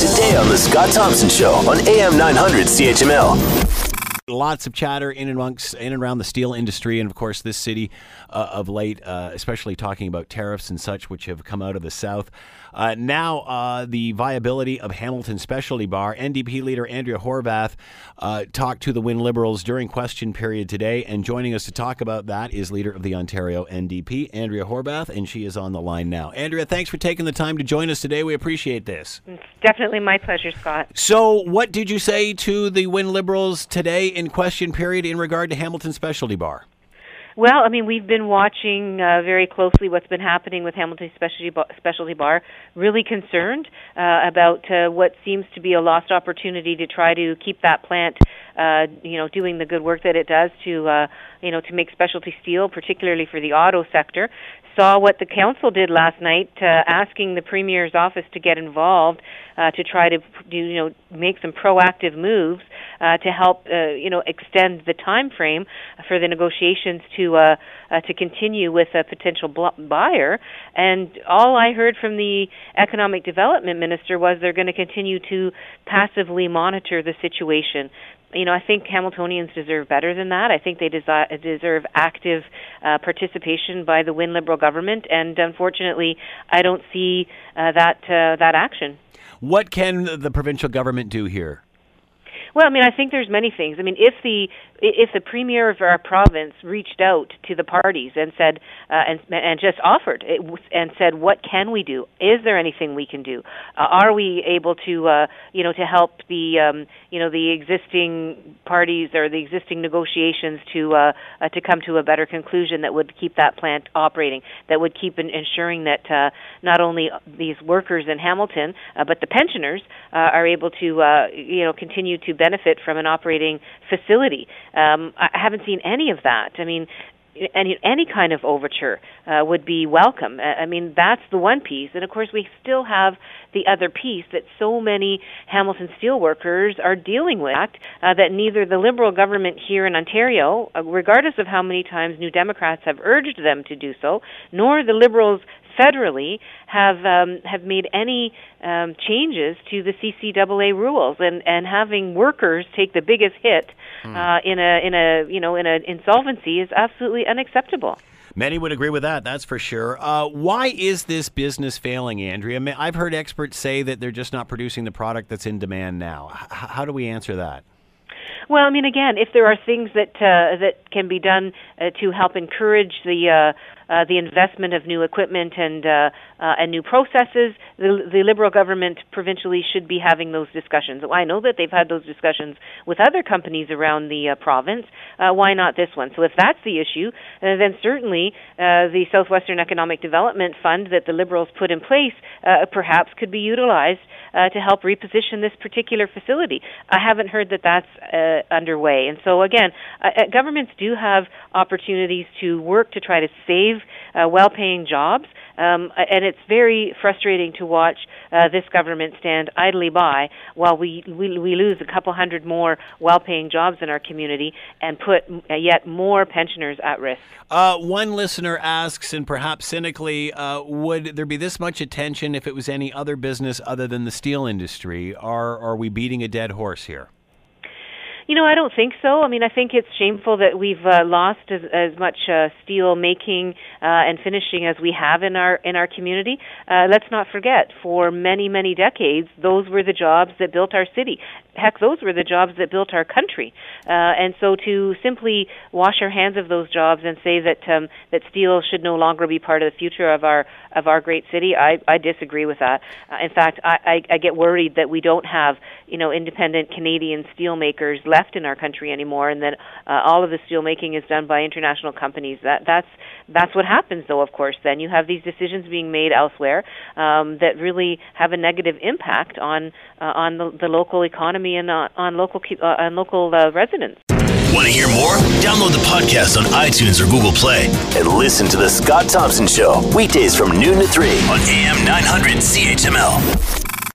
Today on The Scott Thompson Show on AM 900 CHML lots of chatter in and amongst in and around the steel industry, and of course this city uh, of late, uh, especially talking about tariffs and such, which have come out of the south. Uh, now, uh, the viability of Hamilton Specialty Bar. NDP leader Andrea Horwath uh, talked to the Wynne Liberals during question period today, and joining us to talk about that is leader of the Ontario NDP, Andrea Horwath and she is on the line now. Andrea, thanks for taking the time to join us today. We appreciate this. Definitely my pleasure, Scott. So, what did you say to the Wynne Liberals today in question period in regard to Hamilton Specialty Bar? Well, I mean, we've been watching uh, very closely what's been happening with Hamilton Specialty Bar, Specialty Bar. Really concerned uh, about uh, what seems to be a lost opportunity to try to keep that plant, uh, you know, doing the good work that it does to, uh, you know, to make specialty steel, particularly for the auto sector saw what the council did last night, uh, asking the premier's office to get involved to try to you know make some proactive moves uh, to help uh, you know extend the time frame for the negotiations to uh, uh, to continue with a potential bl- buyer. And all I heard from the economic development minister was they're going to continue to passively monitor the situation you know, I think Hamiltonians deserve better than that. I think they desi- deserve active uh, participation by the Wynne Liberal government, and unfortunately, I don't see uh, that uh, that action. What can the provincial government do here? Well, I mean, I think there's many things. I mean, if the if the premier of our province reached out to the parties and said uh, and and just offered it, and said, "What can we do? Is there anything we can do? Uh, are we able to uh, you know to help the um, you know the existing parties or the existing negotiations to uh, uh, to come to a better conclusion that would keep that plant operating, that would keep in, ensuring that uh, not only these workers in Hamilton uh, but the pensioners uh, are able to uh, you know continue to benefit from an operating facility. Um, I haven't seen any of that. I mean, any any kind of overture uh, would be welcome. I mean, that's the one piece, and of course, we still have the other piece that so many Hamilton steelworkers are dealing with. Uh, that neither the Liberal government here in Ontario, uh, regardless of how many times New Democrats have urged them to do so, nor the Liberals federally have um, have made any um, changes to the CCAA rules, and and having workers take the biggest hit uh, in a in a you know in an insolvency is absolutely unacceptable. Many would agree with that, that's for sure. Uh, why is this business failing, Andrea? I've heard experts say that they're just not producing the product that's in demand now. H- how do we answer that? Well, I mean, again, if there are things that uh, that can be done uh, to help encourage the uh, uh, the investment of new equipment and uh, uh, and new processes, the, the Liberal government provincially should be having those discussions. I know that they've had those discussions with other companies around the uh, province. Why not this one? So if that's the issue, then certainly the Southwestern Economic Development Fund that the Liberals put in place perhaps could be utilized to help reposition this particular facility. I haven't heard that that's underway. And so again, governments do have opportunities to work to try to save uh, well-paying jobs. Um, and it's very frustrating to watch uh, this government stand idly by while we, we we lose a couple hundred more well-paying jobs in our community and put uh, yet more pensioners at risk. Uh, one listener asks, and perhaps cynically, uh, would there be this much attention if it was any other business other than the steel industry? Are are we beating a dead horse here? You know, I don't think so. I mean, I think it's shameful that we've uh, lost as, as much uh, steel making uh, and finishing as we have in our in our community. Uh, let's not forget, for many many decades, those were the jobs that built our city. Heck, those were the jobs that built our country. Uh, and so, to simply wash our hands of those jobs and say that um, that steel should no longer be part of the future of our of our great city, I, I disagree with that. Uh, in fact, I, I, I get worried that we don't have you know independent Canadian steelmakers left left in our country anymore, and that uh, all of the steel making is done by international companies. That that's that's what happens, though. Of course, then you have these decisions being made elsewhere um, that really have a negative impact on uh, on the, the local economy and uh, on local uh, on local uh, residents. Want to hear more? Download the podcast on iTunes or Google Play and listen to the Scott Thompson Show weekdays from noon to three on AM 900 CHML.